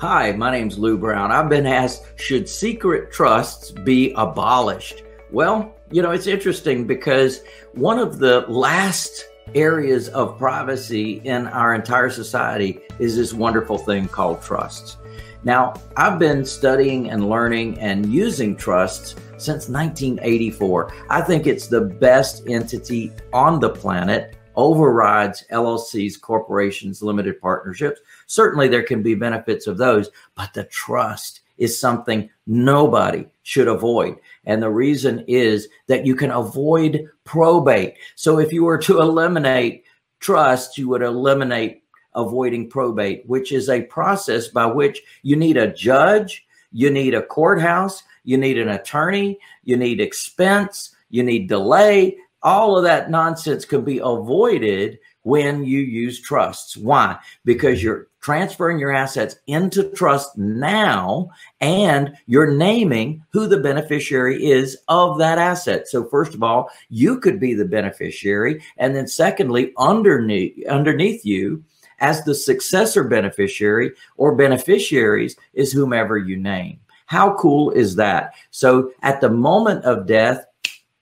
Hi, my name's Lou Brown. I've been asked, should secret trusts be abolished? Well, you know, it's interesting because one of the last areas of privacy in our entire society is this wonderful thing called trusts. Now, I've been studying and learning and using trusts since 1984. I think it's the best entity on the planet overrides LLCs, corporations, limited partnerships. Certainly, there can be benefits of those, but the trust is something nobody should avoid. And the reason is that you can avoid probate. So, if you were to eliminate trust, you would eliminate avoiding probate, which is a process by which you need a judge, you need a courthouse, you need an attorney, you need expense, you need delay, all of that nonsense can be avoided when you use trusts. Why? Because you're transferring your assets into trust now and you're naming who the beneficiary is of that asset. So first of all, you could be the beneficiary and then secondly underneath underneath you as the successor beneficiary or beneficiaries is whomever you name. How cool is that? So at the moment of death,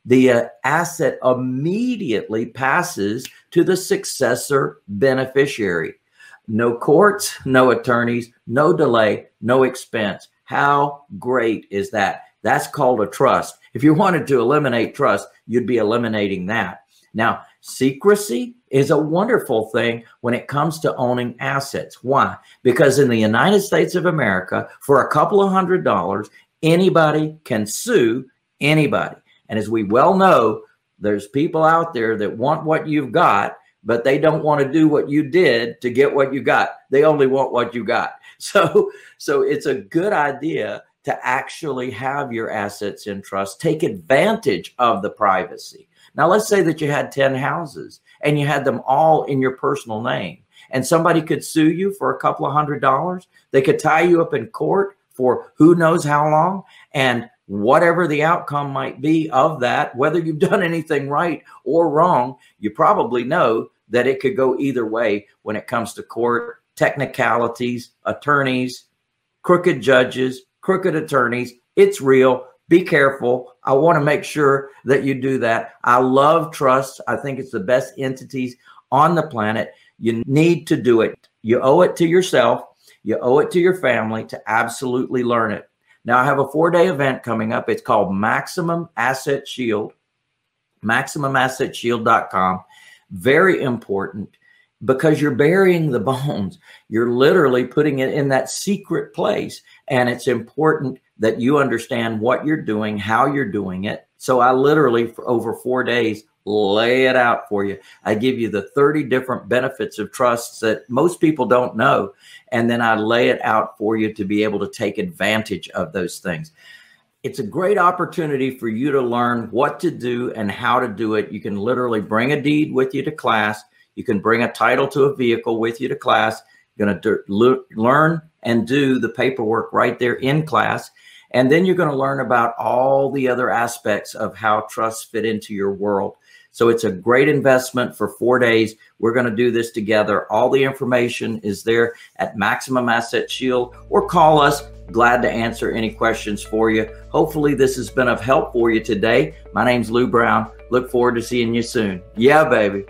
the uh, asset immediately passes to the successor beneficiary. No courts, no attorneys, no delay, no expense. How great is that? That's called a trust. If you wanted to eliminate trust, you'd be eliminating that. Now, secrecy is a wonderful thing when it comes to owning assets. Why? Because in the United States of America, for a couple of hundred dollars, anybody can sue anybody. And as we well know, there's people out there that want what you've got, but they don't want to do what you did to get what you got. They only want what you got. So, so it's a good idea to actually have your assets in trust, take advantage of the privacy. Now, let's say that you had 10 houses and you had them all in your personal name, and somebody could sue you for a couple of hundred dollars. They could tie you up in court for who knows how long. And whatever the outcome might be of that, whether you've done anything right or wrong, you probably know that it could go either way when it comes to court, technicalities, attorneys, crooked judges, crooked attorneys. It's real. Be careful. I want to make sure that you do that. I love trust. I think it's the best entities on the planet. You need to do it. You owe it to yourself. You owe it to your family to absolutely learn it. Now, I have a four day event coming up. It's called Maximum Asset Shield, maximumassetshield.com. Very important because you're burying the bones. You're literally putting it in that secret place. And it's important that you understand what you're doing, how you're doing it. So I literally, for over four days, lay it out for you. I give you the 30 different benefits of trusts that most people don't know. And then I lay it out for you to be able to take advantage of those things. It's a great opportunity for you to learn what to do and how to do it. You can literally bring a deed with you to class. You can bring a title to a vehicle with you to class. You're going to do, learn and do the paperwork right there in class. And then you're going to learn about all the other aspects of how trusts fit into your world. So it's a great investment for four days. We're going to do this together. All the information is there at Maximum Asset Shield or call us. Glad to answer any questions for you. Hopefully, this has been of help for you today. My name's Lou Brown. Look forward to seeing you soon. Yeah, baby.